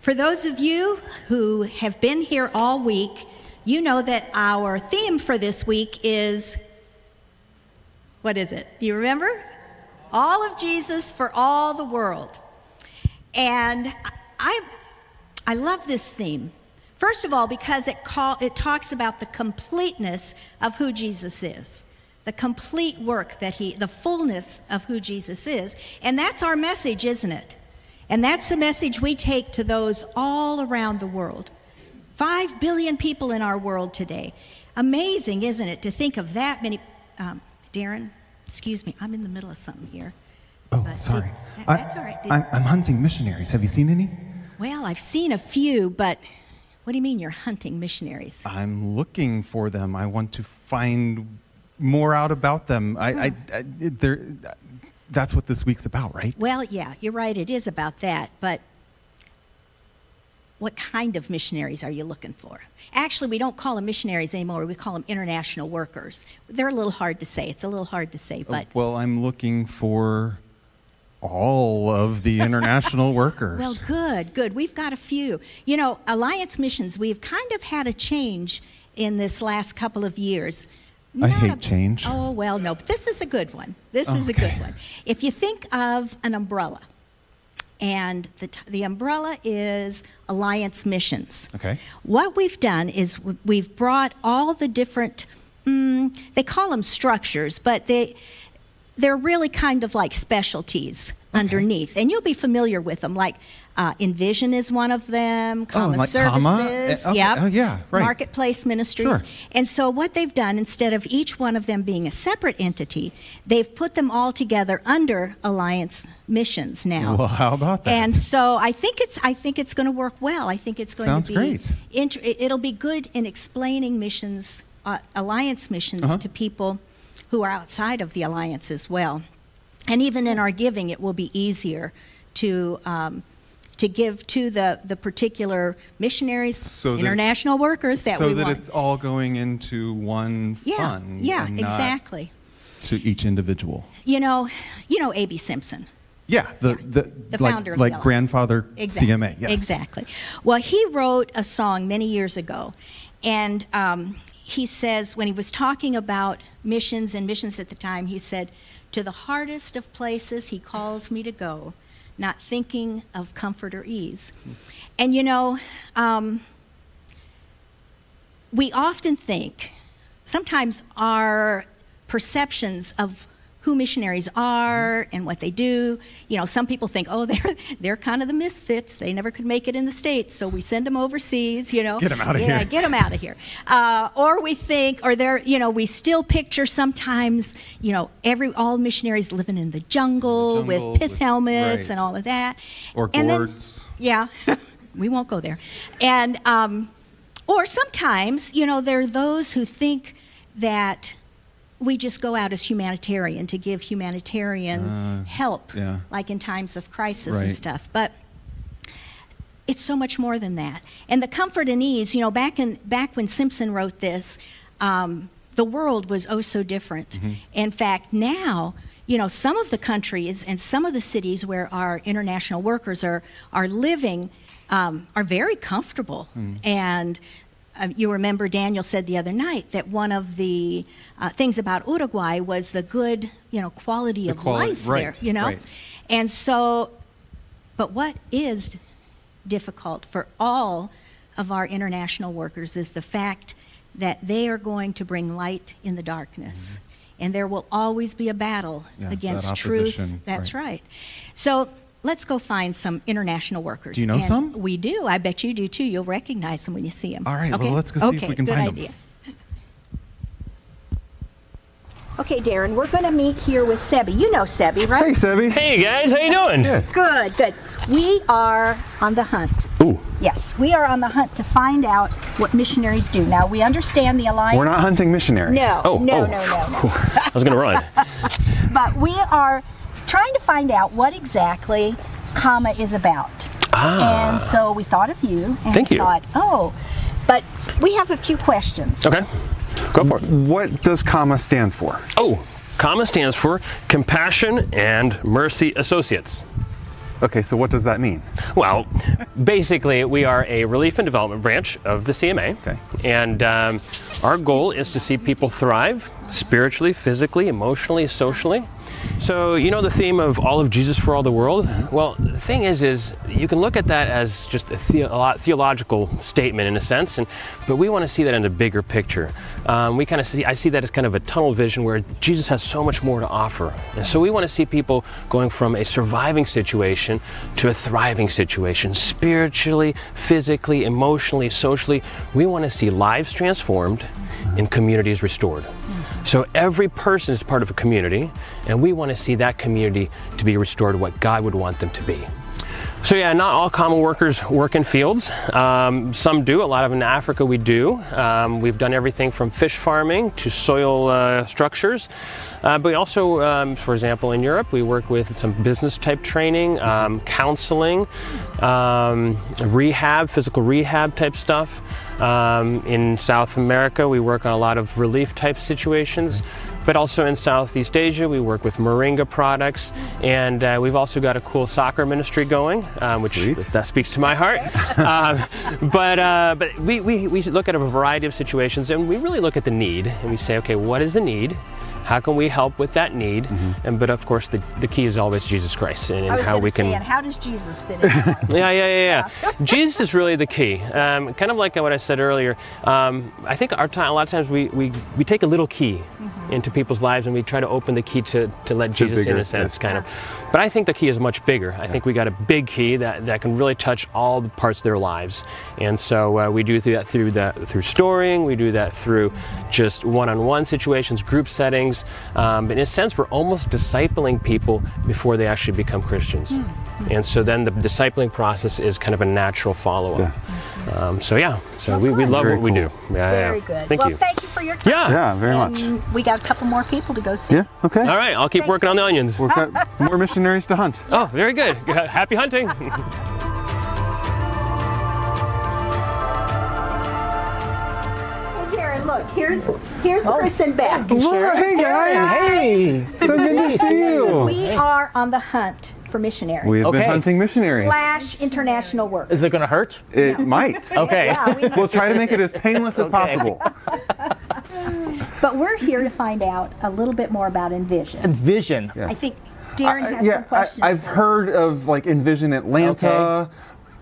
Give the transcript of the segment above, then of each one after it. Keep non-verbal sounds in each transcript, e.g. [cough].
For those of you who have been here all week, you know that our theme for this week is what is it? Do you remember? All of Jesus for all the world. And I, I love this theme. First of all, because it, call, it talks about the completeness of who Jesus is, the complete work that he, the fullness of who Jesus is. And that's our message, isn't it? And that's the message we take to those all around the world. Five billion people in our world today. Amazing, isn't it, to think of that many. Um, Darren, excuse me, I'm in the middle of something here. Oh, But sorry. did- I- that's all right. Did- I'm, I'm hunting missionaries. Have you seen any? Well, I've seen a few, but what do you mean you're hunting missionaries? I'm looking for them. I want to find more out about them. I, I, I that's what this week's about, right? Well, yeah, you're right, it is about that, but what kind of missionaries are you looking for? Actually, we don't call them missionaries anymore, we call them international workers. They're a little hard to say, it's a little hard to say, oh, but. well, I'm looking for all of the [laughs] international workers. Well, good, good. We've got a few. You know, Alliance Missions, we've kind of had a change in this last couple of years. I hate a- change. Oh, well, no, but this is a good one. This is a good one. If you think of an umbrella, and the, t- the umbrella is Alliance Missions. Okay. What we've done is we've brought all the different, mm, they call them structures, but they, they're really kind of like specialties underneath. And you'll be familiar with them, like uh, Envision is one of them, CAMA Oh, like Services, CAMA? Eh, okay. yep, Oh, yeah, right. Marketplace Ministries. Sure. And so what they've done, instead of each one of them being a separate entity, they've put them all together under Alliance Missions now. Well, how about that? And so I think it's I think it's going to work well. I think it's going Sounds to be great. int- it- it'll be good in explaining missions, uh, alliance missions Uh-huh. to people who are outside of the alliance as well. And even in our giving, it will be easier to. Um, to give to the, the particular missionaries, So international workers that so we that want. So that it's all going into one yeah, fund. yeah, exactly. To each individual. You know, you know A.B. Simpson. Yeah, the the, The like, founder of like the grandfather Exactly. CMA. Yes. Exactly. Well, he wrote a song many years ago, and um, he says when he was talking about missions and missions at the time, he said, "To the hardest of places he calls me to go, not thinking of comfort or ease." And you know. Um, we often think, sometimes our perceptions of who missionaries are and what they do, you know, some people think, oh, [laughs] they're, they're kind of the misfits. They never could make it in the States, so we send them overseas, you know. Get 'em outta yeah, here. get them out of here. Uh, or we think, or they're, you know, we still picture sometimes, you know, every, all missionaries living in the jungle, jungle with pith with- helmets right. and all of that. Or And then- gourds. yeah, [laughs] we won't go there. And um, or sometimes, you know, there are those who think that we just go out as humanitarian to give humanitarian Uh, help, yeah. like in times of crisis and stuff. But it's so much more than that. And the comfort and ease, you know, back in back when Simpson wrote this, um, the world was oh so different. In fact, now, you know, some of the countries and some of the cities where our international workers are are living um, are very comfortable and. Uh, you remember Daniel said the other night that one of the uh, things about Uruguay was the good, you know, quality The of quality- life right, there. You know, right. and so but what is difficult for all of our international workers is the fact that they are going to bring light in the darkness. And there will always be a battle Mm-hmm. Yeah, against truth. That's right. right. So let's go find some international workers. Do you know And some? We do. I bet you do too. You'll recognize them when you see them. All right, well, Okay? let's go see if okay, we can good find 'em. idea. Okay, Darren, we're going to meet here with Sebi. You know Sebi, right? Hey, Sebi. Hey guys, how you doing? Good. Good, good. We are on the hunt. Ooh, Yes, we are on the hunt to find out what missionaries do. Now, we understand the alliance. We're not hunting missionaries. No, Oh, no, oh. no, no, no. [laughs] I was gonna run. But we are trying to find out what exactly CAMA is about. Ah. And so we thought of you and Thank you. thought, oh, but we have a few questions. Okay, go for it. What does CAMA stand for? Oh, CAMA stands for Compassion and Mercy Associates. Okay, so what does that mean? Well, basically, we are a relief and development branch of the CMA. Okay. And um, our goal is to see people thrive spiritually, physically, emotionally, socially. So, you know the theme of all of Jesus for all the world? Well, the thing is, is you can look at that as just a, theo- theological statement in a sense, and but we want to see that in a bigger picture. Um, we kind of see, I see that as kind of a tunnel vision where Jesus has so much more to offer, and so we want to see people going from a surviving situation to a thriving situation, spiritually, physically, emotionally, socially. We want to see lives transformed and communities restored. So every person is part of a community, and we want to see that community to be restored to what God would want them to be. So yeah, not all CAMA workers work in fields. Um, some do. A lot of in Africa we do. Um, we've done everything from fish farming to soil uh, structures. Uh, but we also, um, for example, in Europe, we work with some business type training, um, counseling, um, rehab, physical rehab type stuff. Um, in South America, we work on a lot of relief type situations but also in Southeast Asia, we work with Moringa products, and uh, we've also got a cool soccer ministry going, um, which Sweet. that speaks to my heart. [laughs] um, but uh, but we, we, we look at a variety of situations, and we really look at the need, and we say, okay, what is the need? How can we help with that need? And but of course, the, the key is always Jesus Christ, and, and I was how we say, can. and how does Jesus fit in? that? [laughs] Yeah, yeah, yeah, yeah. [laughs] Jesus is really the key. Um, kind of like what I said earlier. Um, I think our time, a lot of times we, we, we take a little key into people's lives and we try to open the key to, to let To Jesus in a sense, yeah. kind of. But I think the key is much bigger. I think we got a big key that, that can really touch all the parts of their lives. And so uh, we do that through that through storing. We do that through just one-on-one situations, group settings. Um, but in a sense, we're almost discipling people before they actually become Christians. And so then the discipling process is kind of a natural follow-up. Um, so yeah, so we, we love Very what we do. Yeah, Very yeah. good. Thank well, you. thank you for your time. Yeah. Yeah, very much. We got a couple more people to go see. Yeah, okay. All right, I'll keep Thanks. working on the onions. We've got [laughs] more missionaries to hunt. Oh, very good. [laughs] Happy hunting. [laughs] Well, here, look, here's here's oh. Chris and Beck. hey guys! Hey! So good to see you. We are on the hunt for missionaries. We've been Okay. hunting missionaries. slash international work. Is it going to hurt? It might. [laughs] Okay. Yeah, we- We'll try to make it as painless as possible. [laughs] but we're here to find out a little bit more about Envision. Vision. Yes. I think Darren has Uh, yeah, some questions. I, I've heard of like Envision Atlanta, Okay.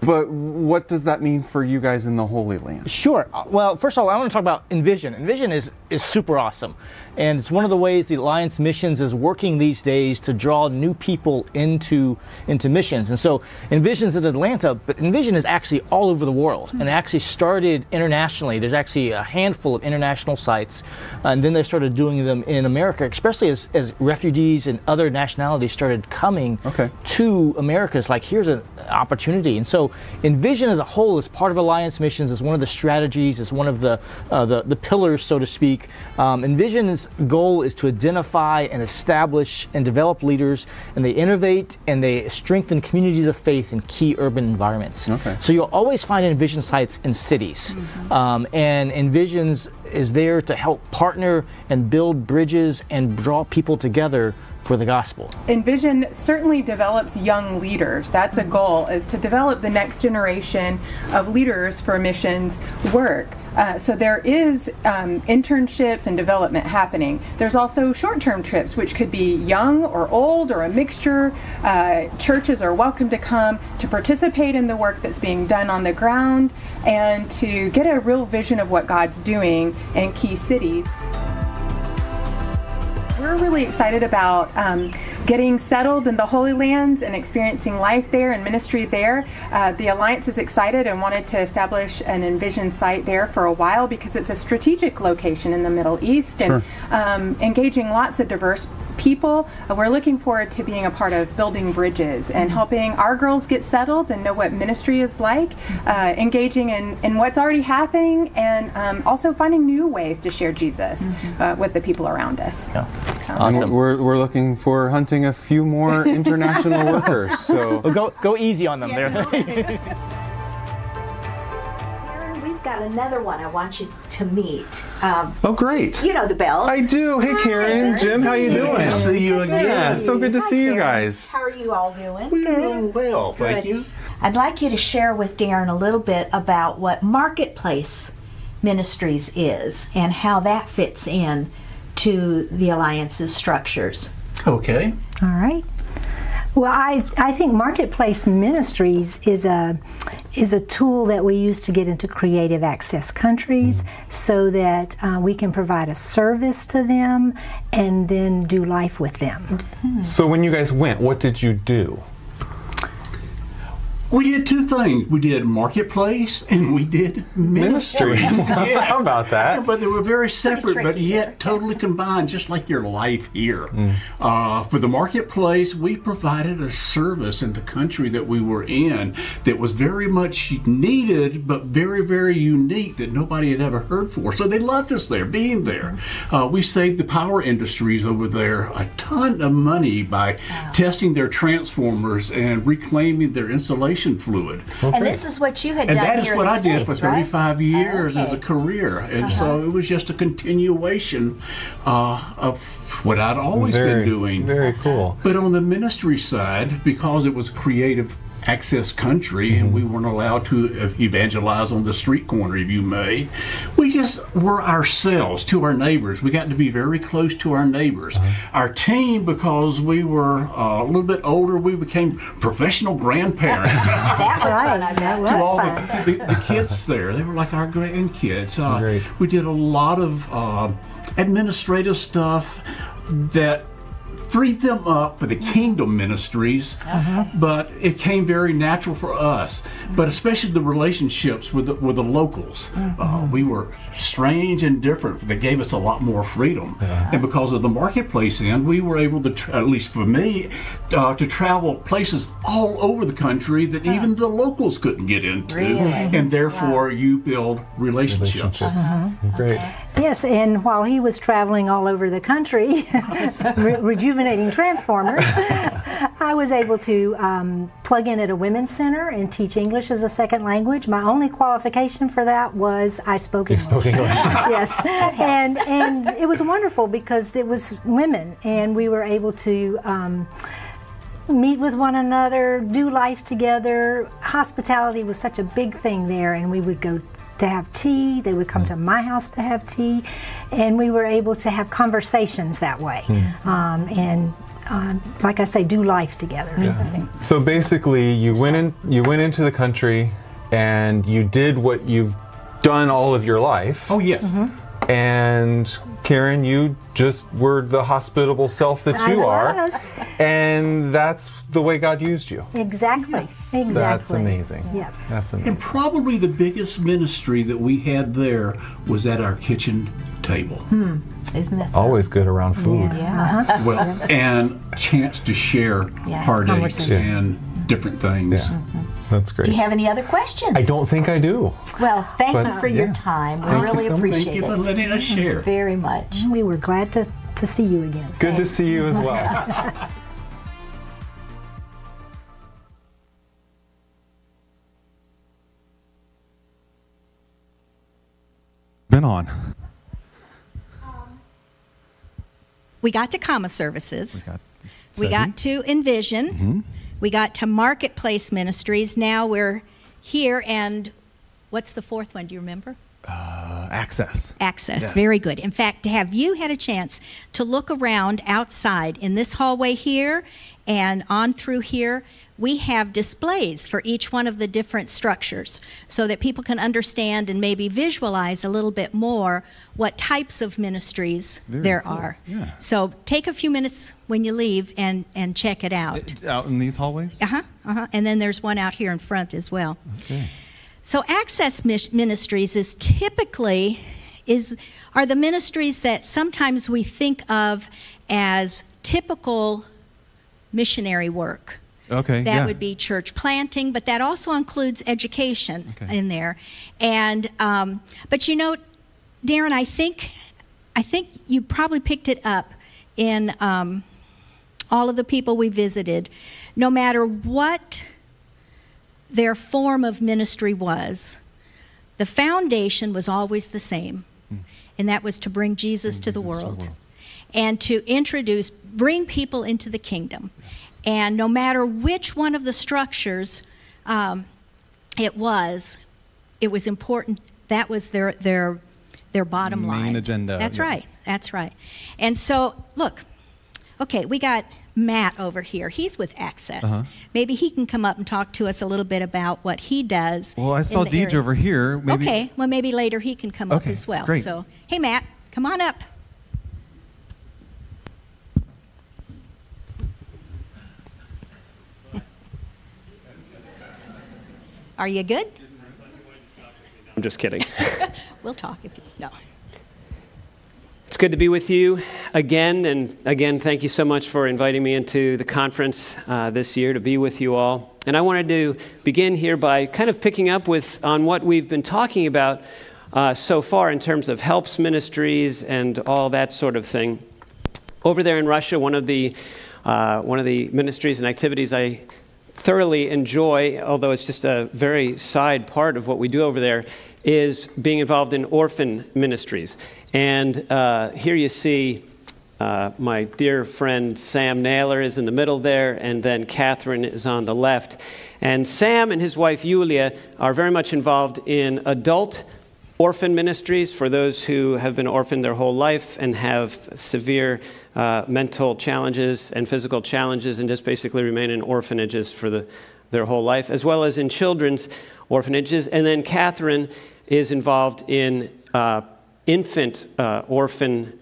but what does that mean for you guys in the Holy Land? Sure. Uh, Well, first of all, I want to talk about Envision. Envision is, is super awesome. And it's one of the ways the Alliance Missions is working these days to draw new people into, into missions. And so Envision's in Atlanta, but Envision is actually all over the world. And it actually started internationally. There's actually a handful of international sites. And then they started doing them in America, especially as, as refugees and other nationalities started coming Okay. to America. It's like, here's an opportunity. And so Envision as a whole is part of Alliance Missions, is one of the strategies, is one of the, uh, the, the pillars, so to speak. Um, Envision's goal is to identify and establish and develop leaders, and they innovate and they strengthen communities of faith in key urban environments. Okay. So you'll always find Envision sites in cities. Um, and Envisions is there to help partner and build bridges and draw people together for the gospel. Envision certainly develops young leaders. That's a goal, is to develop the next generation of leaders for missions work. Uh, so there is um, internships and development happening. There's also short-term trips, which could be young or old or a mixture. Uh, churches are welcome to come to participate in the work that's being done on the ground and to get a real vision of what God's doing in key cities. We're really excited about um, getting settled in the Holy Lands and experiencing life there and ministry there. Uh, the Alliance is excited and wanted to establish an Envision site there for a while because it's a strategic location in the Middle East and um, engaging lots of diverse people. Uh, we're looking forward to being a part of building bridges and helping our girls get settled and know what ministry is like, uh, engaging in, in what's already happening, and um, also finding new ways to share Jesus uh, with the people around us. Yeah. And Awesome. we're, we're looking for hunting a few more [laughs] international workers. So Well, go go easy on them there. [laughs] Darren, we've got another one I want you to meet. Um, Oh, great. you know the bells. I do. Hey, Karen, Hi, Jim, how you good doing? to see you again. Yeah, so good to Hi, see you Karen. guys. How are you all doing? We're doing well, thank you. I'd like you to share with Darren a little bit about what Marketplace Ministries is and how that fits in to the Alliance's structures. Okay. All right. Well, I, I think Marketplace Ministries is a is a tool that we use to get into creative access countries so that uh, we can provide a service to them and then do life with them. So when you guys went, what did you do? We did two things. We did marketplace and we did ministry. [laughs] Yeah. [laughs] How about Yeah, that? but they were very separate, but tricky. yet totally combined, just like your life here. Uh, for the marketplace, we provided a service in the country that we were in that was very much needed, but very, very unique that nobody had ever heard for. So they loved us there, being there. Uh, we saved the power industries over there a ton of money by testing their transformers and reclaiming their insulation fluid. and this is what you had And done that is here what I the did for States, right? 35 years as a Okay. Uh-huh. career. And so it was just a continuation uh, of what I'd always been doing. Very cool. But on the ministry side, because it was creative access country and we weren't allowed to evangelize on the street corner, if you may, we just were ourselves to our neighbors. We got to be very close to our neighbors. Our team, because we were uh, a little bit older, we became professional grandparents. [laughs] That was [laughs] fun, That was to all fun. the, the, the kids there. They were like our grandkids. Uh, We did a lot of uh, administrative stuff that freed them up for the kingdom ministries, but it came very natural for us. But especially the relationships with the, with the locals, uh, we were strange and different. They gave us a lot more freedom, and because of the marketplace end, we were able to, tra- at least for me, uh, to travel places all over the country that even the locals couldn't get into, Really? and therefore you build relationships. Great. Yes, and while he was traveling all over the country, [laughs] [laughs] re- rejuvenating transformers, [laughs] I was able to um, plug in at a women's center and teach English as a second language. My only qualification for that was I spoke English. spoke English. [laughs] yes, and and it was wonderful because it was women, and we were able to. Um, meet with one another, do life together. Hospitality was such a big thing there, and we would go to have tea. They would come to my house to have tea, and we were able to have conversations that way. Um, and um, like I say, do life together. So- So basically, you went in. You went into the country, and you did what you've done all of your life. Oh yes. And Karen, you just were the hospitable self that you are, and that's the way God used you. Exactly. Exactly. That's amazing. Yeah. That's amazing. And probably the biggest ministry that we had there was at our kitchen table. Hmm. Isn't that so? Always good around food. Yeah. Well, and chance to share Yeah. heartaches and different things. Yeah, mm-hmm. that's great. Do you have any other questions? I don't think I do. Well, thank But, you for yeah. your time. We Thank you really so much. appreciate Thank you for letting us mm-hmm. share. very much. We were glad to, to see you again. Good to see you as well. [laughs] Been on. We got to CAMA Services. Got We got to Envision. Mm-hmm. We got to Marketplace Ministries. Now we're here, and what's the fourth one? Do you remember? uh, access. Access. Yes. Very good. In fact, have you had a chance to look around outside in this hallway here and on through here? We have displays for each one of the different structures so that people can understand and maybe visualize a little bit more what types of ministries Very there cool. are. Yeah. So take a few minutes when you leave and, and check it out. Out in these hallways? Uh huh. Uh huh. And then there's one out here in front as well. Okay. So access ministries is typically is are the ministries that sometimes we think of as typical missionary work. Okay. That yeah. would be church planting, but that also includes education Okay. in there. And um, but you know, Darren, I think I think you probably picked it up in um, all of the people we visited. No matter what their form of ministry was, the foundation was always the same, and that was to bring Jesus, to, the Jesus to the world, world. and to introduce, bring people into the kingdom. And no matter which one of the structures um, it was, it was important. That was their their their bottom Main line. agenda, That's yeah. right. That's right. And so, look, okay, we got Matt over here. He's with Access. Uh-huh. Maybe he can come up and talk to us a little bit about what he does. Well, I saw the Deej area. over here. Maybe, Okay, well, maybe later he can come up as well. great. So, hey, Matt, come on up. Are you good? I'm just kidding. [laughs] We'll talk if you no. It's good to be with you again. And again, thank you so much for inviting me into the conference uh, this year to be with you all. And I wanted to begin here by kind of picking up with on what we've been talking about uh, so far in terms of helps ministries and all that sort of thing. Over there in Russia, one of the uh, one of the ministries and activities I thoroughly enjoy, although it's just a very side part of what we do over there, is being involved in orphan ministries. And uh, here you see uh, my dear friend Sam Naylor is in the middle there, and then Catherine is on the left. And Sam and his wife Yulia are very much involved in adult orphan ministries for those who have been orphaned their whole life and have severe uh, mental challenges and physical challenges and just basically remain in orphanages for the, their whole life, as well as in children's orphanages. And then Catherine is involved in uh, infant uh, orphan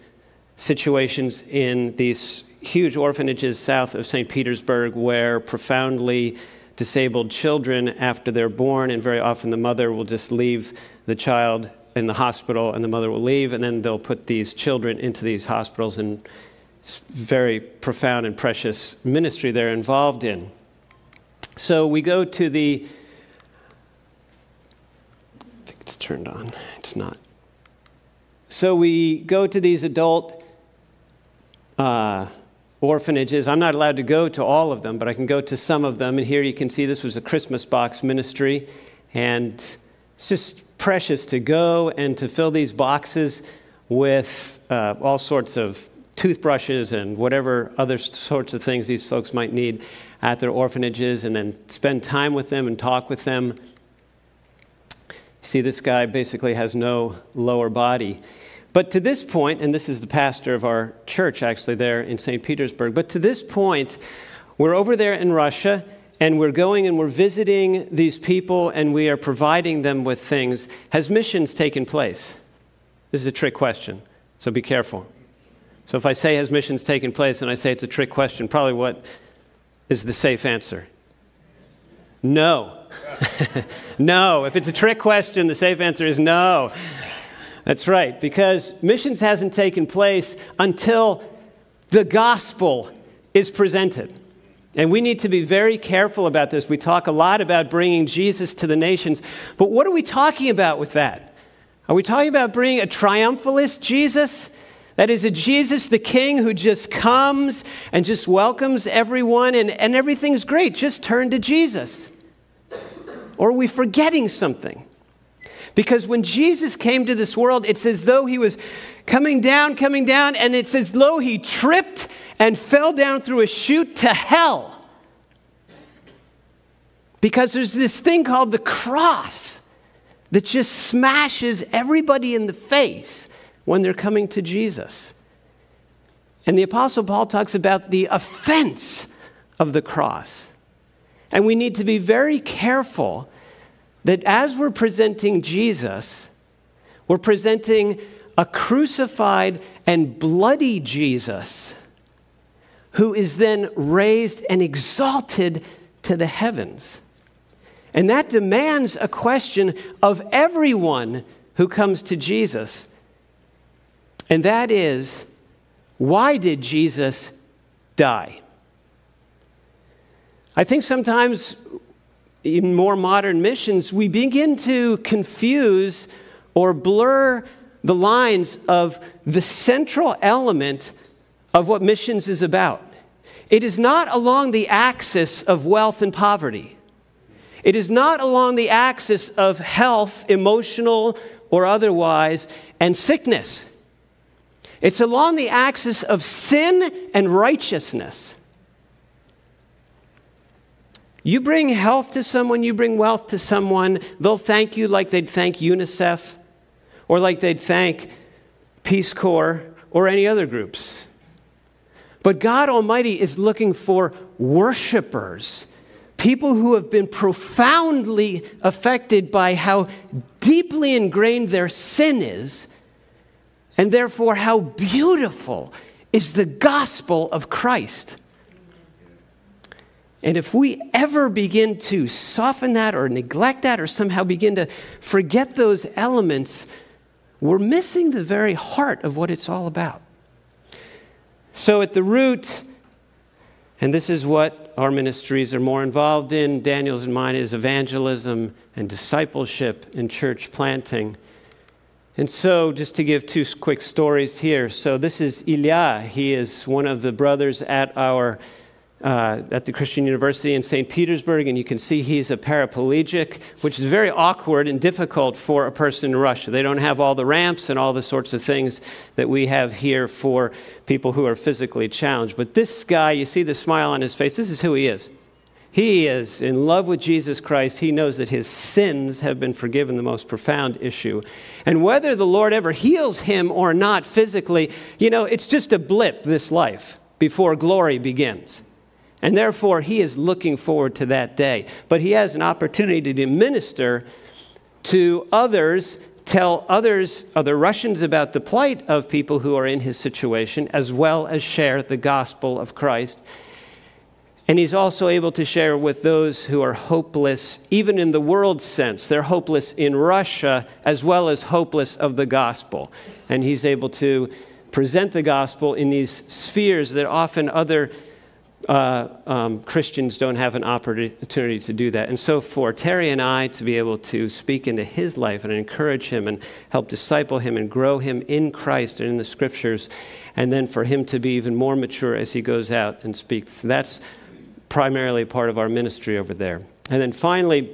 situations in these huge orphanages south of St. Petersburg where profoundly disabled children, after they're born, and very often the mother will just leave the child in the hospital and the mother will leave, and then they'll put these children into these hospitals, and very profound and precious ministry they're involved in. So we go to the. I think it's turned on. It's not. So we go to these adult uh, orphanages. I'm not allowed to go to all of them, but I can go to some of them. And here you can see this was a Christmas box ministry. And it's just precious to go and to fill these boxes with uh, all sorts of toothbrushes and whatever other sorts of things these folks might need at their orphanages, and then spend time with them and talk with them. See, this guy basically has no lower body. But to this point, and this is the pastor of our church actually there in St. Petersburg, but to this point, we're over there in Russia and we're going and we're visiting these people and we are providing them with things. Has missions taken place? This is a trick question, so be careful. So if I say has missions taken place and I say it's a trick question, probably what is the safe answer? No. [laughs] no. If it's a trick question, the safe answer is no. That's right, because missions hasn't taken place until the gospel is presented. And we need to be very careful about this. We talk a lot about bringing Jesus to the nations, but what are we talking about with that? Are we talking about bringing a triumphalist Jesus? That is a Jesus the King who just comes and just welcomes everyone and, and everything's great. Just turn to Jesus. Or are we forgetting something? Because when Jesus came to this world, it's as though he was coming down, coming down, and it's as though he tripped and fell down through a chute to hell. Because there's this thing called the cross that just smashes everybody in the face when they're coming to Jesus. And the Apostle Paul talks about the offense of the cross. And we need to be very careful that as we're presenting Jesus, we're presenting a crucified and bloody Jesus who is then raised and exalted to the heavens. And that demands a question of everyone who comes to Jesus. And that is, why did Jesus die? I think sometimes in more modern missions, we begin to confuse or blur the lines of the central element of what missions is about. It is not along the axis of wealth and poverty. It is not along the axis of health, emotional or otherwise, and sickness. It's along the axis of sin and righteousness. You bring health to someone, you bring wealth to someone, they'll thank you like they'd thank UNICEF or like they'd thank Peace Corps or any other groups. But God Almighty is looking for worshipers, people who have been profoundly affected by how deeply ingrained their sin is, and therefore how beautiful is the gospel of Christ. And if we ever begin to soften that or neglect that or somehow begin to forget those elements, we're missing the very heart of what it's all about. So, at the root, and this is what our ministries are more involved in, Daniel's and mine, is evangelism and discipleship and church planting. And so, just to give two quick stories here. So, this is Ilya. He is one of the brothers at our uh, at the Christian University in St. Petersburg, and you can see he's a paraplegic, which is very awkward and difficult for a person in Russia. They don't have all the ramps and all the sorts of things that we have here for people who are physically challenged. But this guy, you see the smile on his face, this is who he is. He is in love with Jesus Christ. He knows that his sins have been forgiven, the most profound issue. And whether the Lord ever heals him or not physically, you know, it's just a blip this life before glory begins. And therefore, he is looking forward to that day. But he has an opportunity to minister to others, tell others, other Russians, about the plight of people who are in his situation, as well as share the gospel of Christ. And he's also able to share with those who are hopeless, even in the world sense. They're hopeless in Russia as well as hopeless of the gospel. And he's able to present the gospel in these spheres that often other uh, um, Christians don't have an opportunity to do that. And so, for Terry and I to be able to speak into his life and encourage him and help disciple him and grow him in Christ and in the scriptures, and then for him to be even more mature as he goes out and speaks, that's primarily part of our ministry over there. And then finally,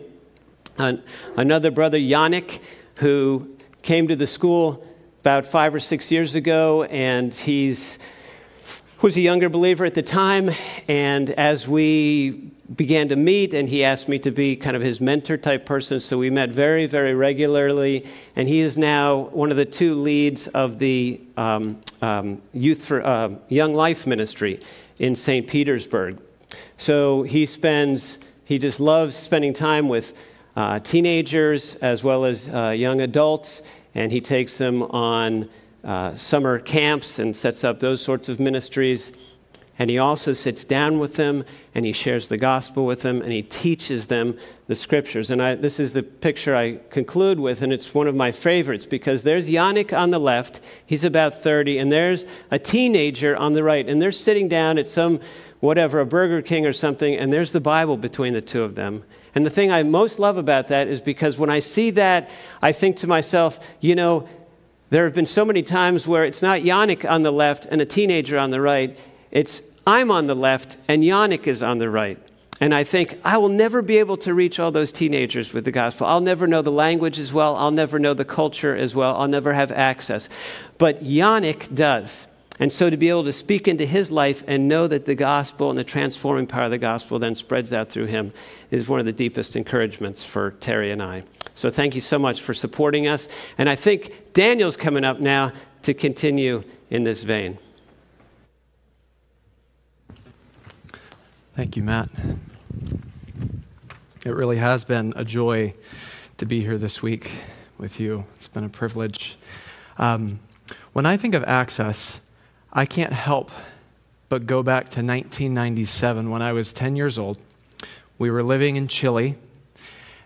another brother, Yannick, who came to the school about five or six years ago, and he's was a younger believer at the time, and as we began to meet, and he asked me to be kind of his mentor type person, so we met very, very regularly, and he is now one of the two leads of the um, um, Youth for uh, Young Life Ministry in St. Petersburg. So he spends, he just loves spending time with uh, teenagers as well as uh, young adults, and he takes them on uh, summer camps and sets up those sorts of ministries. And he also sits down with them and he shares the gospel with them and he teaches them the scriptures. And I, this is the picture I conclude with, and it's one of my favorites because there's Yannick on the left, he's about 30, and there's a teenager on the right, and they're sitting down at some, whatever, a Burger King or something, and there's the Bible between the two of them. And the thing I most love about that is because when I see that, I think to myself, you know, there have been so many times where it's not Yannick on the left and a teenager on the right. It's I'm on the left and Yannick is on the right. And I think I will never be able to reach all those teenagers with the gospel. I'll never know the language as well. I'll never know the culture as well. I'll never have access. But Yannick does. And so to be able to speak into his life and know that the gospel and the transforming power of the gospel then spreads out through him is one of the deepest encouragements for Terry and I. So thank you so much for supporting us. And I think Daniel's coming up now to continue in this vein. Thank you, Matt. It really has been a joy to be here this week with you. It's been a privilege. Um, when I think of access, I can't help but go back to 1997 when I was 10 years old. We were living in Chile,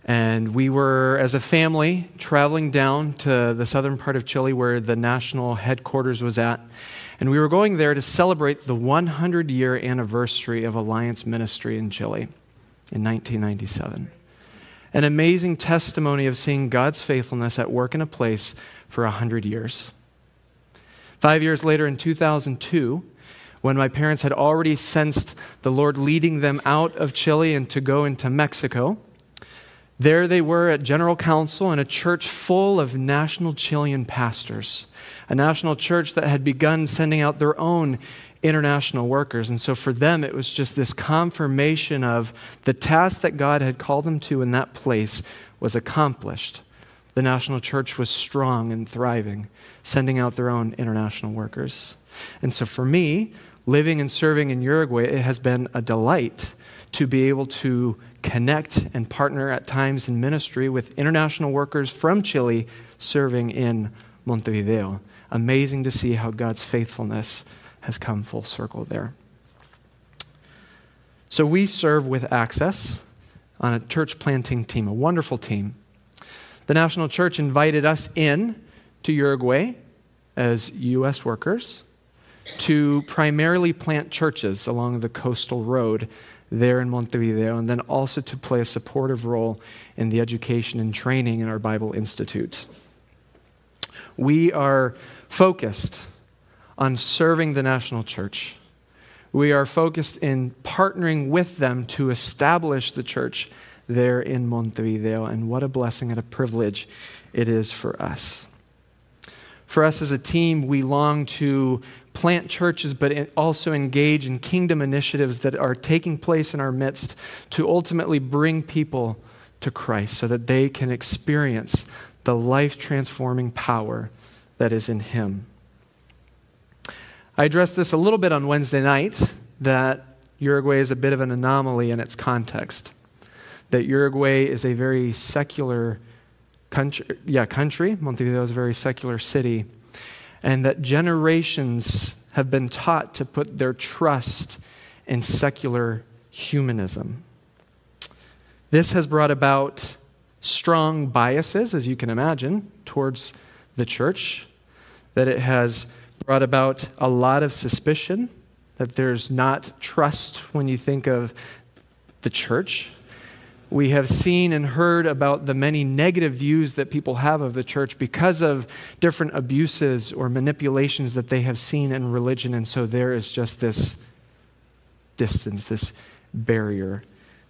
and we were, as a family, traveling down to the southern part of Chile where the national headquarters was at. And we were going there to celebrate the 100 year anniversary of Alliance Ministry in Chile in 1997. An amazing testimony of seeing God's faithfulness at work in a place for 100 years. Five years later, in 2002, when my parents had already sensed the Lord leading them out of Chile and to go into Mexico, There they were at General Council in a church full of national Chilean pastors, a national church that had begun sending out their own international workers. And so for them, it was just this confirmation of the task that God had called them to in that place was accomplished. The national church was strong and thriving, sending out their own international workers. And so for me, living and serving in Uruguay, it has been a delight to be able to connect and partner at times in ministry with international workers from Chile serving in Montevideo. Amazing to see how God's faithfulness has come full circle there. So we serve with access on a church planting team, a wonderful team. The National Church invited us in to Uruguay as U.S. workers to primarily plant churches along the coastal road there in Montevideo, and then also to play a supportive role in the education and training in our Bible Institute. We are focused on serving the national church. We are focused in partnering with them to establish the church there in Montevideo, and what a blessing and a privilege it is for us. For us as a team, we long to plant churches, but also engage in kingdom initiatives that are taking place in our midst to ultimately bring people to Christ so that they can experience the life transforming power that is in Him. I addressed this a little bit on Wednesday night that Uruguay is a bit of an anomaly in its context. That Uruguay is a very secular country, yeah, country. Montevideo is a very secular city and that generations have been taught to put their trust in secular humanism. This has brought about strong biases, as you can imagine, towards the church, that it has brought about a lot of suspicion, that there's not trust when you think of the church, we have seen and heard about the many negative views that people have of the church because of different abuses or manipulations that they have seen in religion. And so there is just this distance, this barrier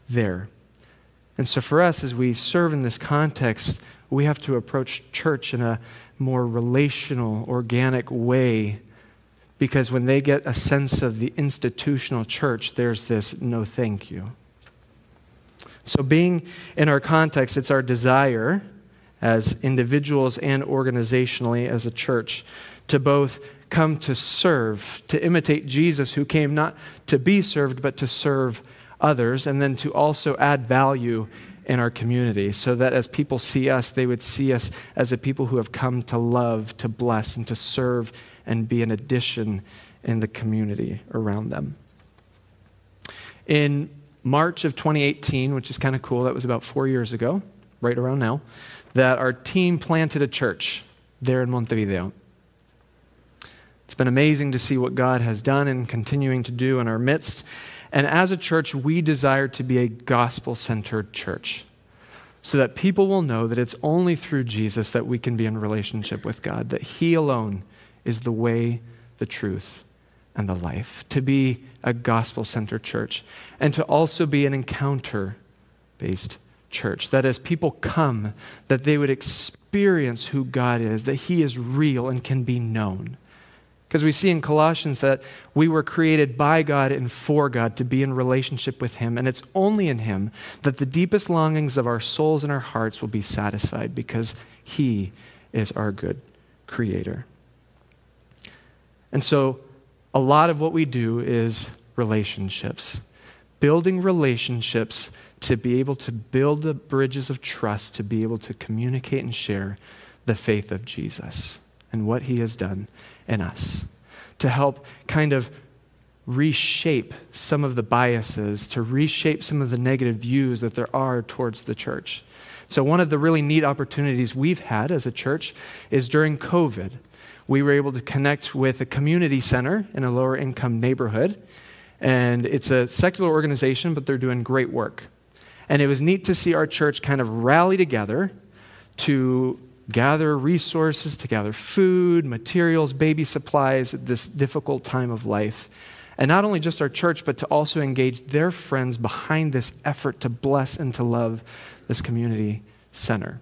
there. And so for us, as we serve in this context, we have to approach church in a more relational, organic way. Because when they get a sense of the institutional church, there's this no thank you. So, being in our context, it's our desire as individuals and organizationally as a church to both come to serve, to imitate Jesus, who came not to be served, but to serve others, and then to also add value in our community so that as people see us, they would see us as a people who have come to love, to bless, and to serve and be an addition in the community around them. In March of 2018, which is kind of cool, that was about four years ago, right around now, that our team planted a church there in Montevideo. It's been amazing to see what God has done and continuing to do in our midst. And as a church, we desire to be a gospel centered church so that people will know that it's only through Jesus that we can be in relationship with God, that He alone is the way, the truth, and the life. To be a gospel centered church, and to also be an encounter based church. That as people come, that they would experience who God is, that He is real and can be known. Because we see in Colossians that we were created by God and for God to be in relationship with Him. And it's only in Him that the deepest longings of our souls and our hearts will be satisfied because He is our good Creator. And so a lot of what we do is relationships. Building relationships to be able to build the bridges of trust, to be able to communicate and share the faith of Jesus and what he has done in us. To help kind of reshape some of the biases, to reshape some of the negative views that there are towards the church. So, one of the really neat opportunities we've had as a church is during COVID we were able to connect with a community center in a lower income neighborhood. And it's a secular organization, but they're doing great work. And it was neat to see our church kind of rally together to gather resources, to gather food, materials, baby supplies at this difficult time of life. And not only just our church, but to also engage their friends behind this effort to bless and to love this community center.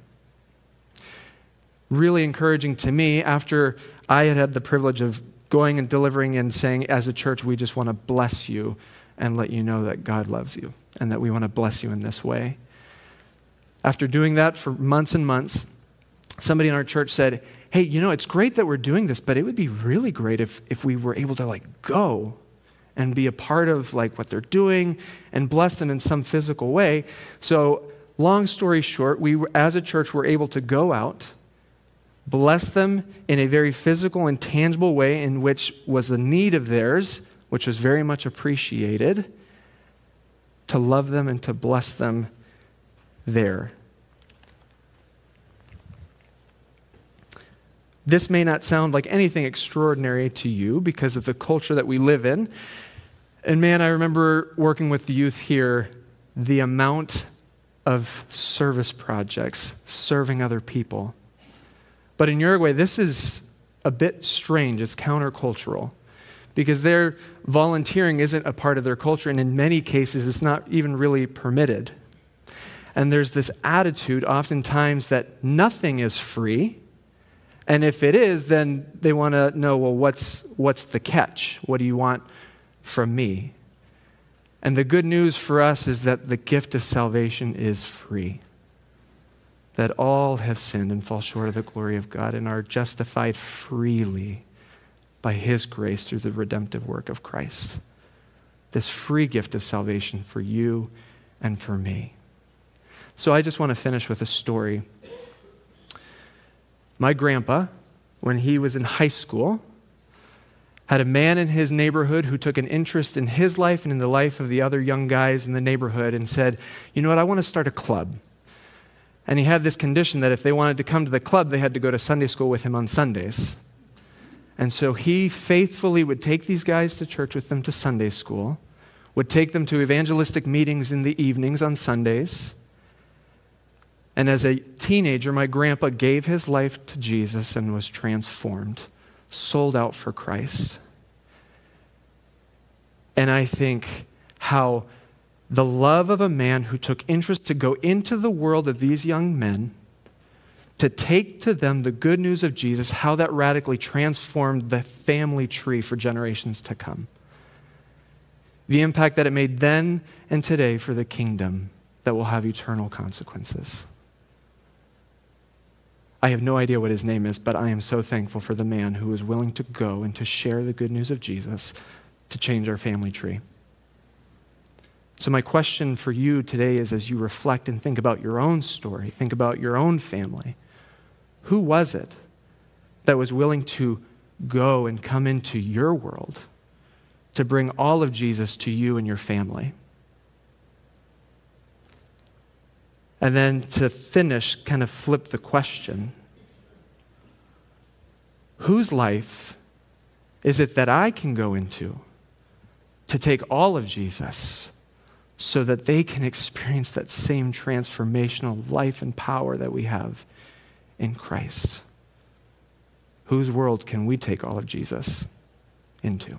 Really encouraging to me after I had had the privilege of going and delivering and saying, as a church, we just want to bless you and let you know that God loves you and that we want to bless you in this way. After doing that for months and months, somebody in our church said, Hey, you know, it's great that we're doing this, but it would be really great if, if we were able to like go and be a part of like what they're doing and bless them in some physical way. So, long story short, we as a church were able to go out, bless them in a very physical and tangible way in which was a need of theirs, which was very much appreciated, to love them and to bless them there. This may not sound like anything extraordinary to you because of the culture that we live in. And man, I remember working with the youth here, the amount of service projects, serving other people. But in Uruguay, this is a bit strange. It's countercultural because their volunteering isn't a part of their culture, and in many cases, it's not even really permitted. And there's this attitude oftentimes that nothing is free. And if it is, then they want to know well, what's, what's the catch? What do you want from me? And the good news for us is that the gift of salvation is free. That all have sinned and fall short of the glory of God and are justified freely by His grace through the redemptive work of Christ. This free gift of salvation for you and for me. So I just want to finish with a story. My grandpa, when he was in high school, had a man in his neighborhood who took an interest in his life and in the life of the other young guys in the neighborhood and said, You know what, I want to start a club. And he had this condition that if they wanted to come to the club, they had to go to Sunday school with him on Sundays. And so he faithfully would take these guys to church with them to Sunday school, would take them to evangelistic meetings in the evenings on Sundays and as a teenager, my grandpa gave his life to Jesus and was transformed, sold out for Christ. And I think how the love of a man who took interest to go into the world of these young men, to take to them the good news of Jesus, how that radically transformed the family tree for generations to come. The impact that it made then and today for the kingdom that will have eternal consequences. I have no idea what his name is, but I am so thankful for the man who was willing to go and to share the good news of Jesus to change our family tree. So, my question for you today is as you reflect and think about your own story, think about your own family, who was it that was willing to go and come into your world to bring all of Jesus to you and your family? And then to finish, kind of flip the question Whose life is it that I can go into to take all of Jesus so that they can experience that same transformational life and power that we have in Christ? Whose world can we take all of Jesus into?